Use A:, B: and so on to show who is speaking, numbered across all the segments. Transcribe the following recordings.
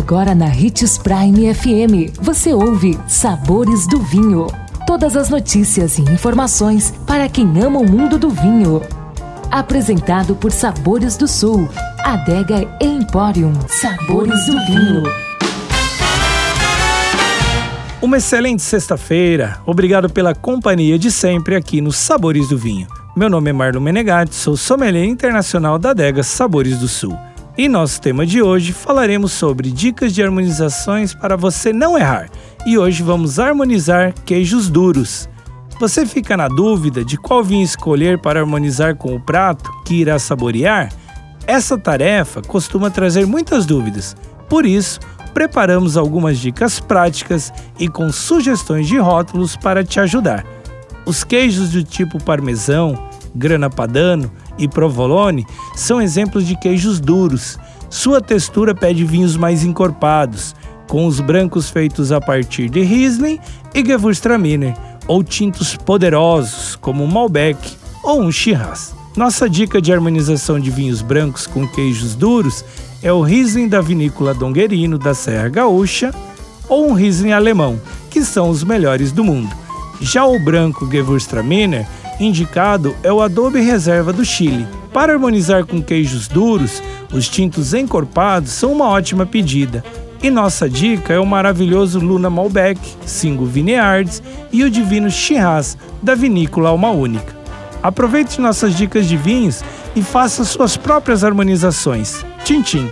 A: Agora na Ritz Prime FM, você ouve Sabores do Vinho. Todas as notícias e informações para quem ama o mundo do vinho. Apresentado por Sabores do Sul, Adega Emporium. Sabores do Vinho.
B: Uma excelente sexta-feira. Obrigado pela companhia de sempre aqui no Sabores do Vinho. Meu nome é Marlon Menegatti, sou sommelier internacional da adega Sabores do Sul. E nosso tema de hoje falaremos sobre dicas de harmonizações para você não errar. E hoje vamos harmonizar queijos duros. Você fica na dúvida de qual vinho escolher para harmonizar com o prato que irá saborear? Essa tarefa costuma trazer muitas dúvidas. Por isso, preparamos algumas dicas práticas e com sugestões de rótulos para te ajudar. Os queijos do tipo parmesão, grana padano e provolone são exemplos de queijos duros. Sua textura pede vinhos mais encorpados, com os brancos feitos a partir de Riesling e Gewürztraminer, ou tintos poderosos como um Malbec ou um Shiraz. Nossa dica de harmonização de vinhos brancos com queijos duros é o Riesling da vinícola Donguerino da Serra Gaúcha ou um Riesling alemão, que são os melhores do mundo. Já o branco Gewürztraminer indicado é o adobe reserva do Chile. Para harmonizar com queijos duros, os tintos encorpados são uma ótima pedida. E nossa dica é o maravilhoso Luna Malbec, Single Vineyards e o divino Shiraz, da vinícola Alma Única. Aproveite nossas dicas de vinhos e faça suas próprias harmonizações. Tchim.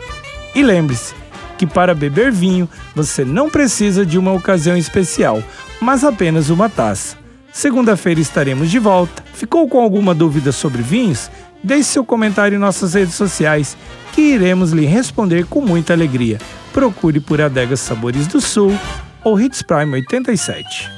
B: E lembre-se que para beber vinho você não precisa de uma ocasião especial, mas apenas uma taça. Segunda-feira estaremos de volta. Ficou com alguma dúvida sobre vinhos? Deixe seu comentário em nossas redes sociais, que iremos lhe responder com muita alegria. Procure por Adegas Sabores do Sul ou Hits Prime 87.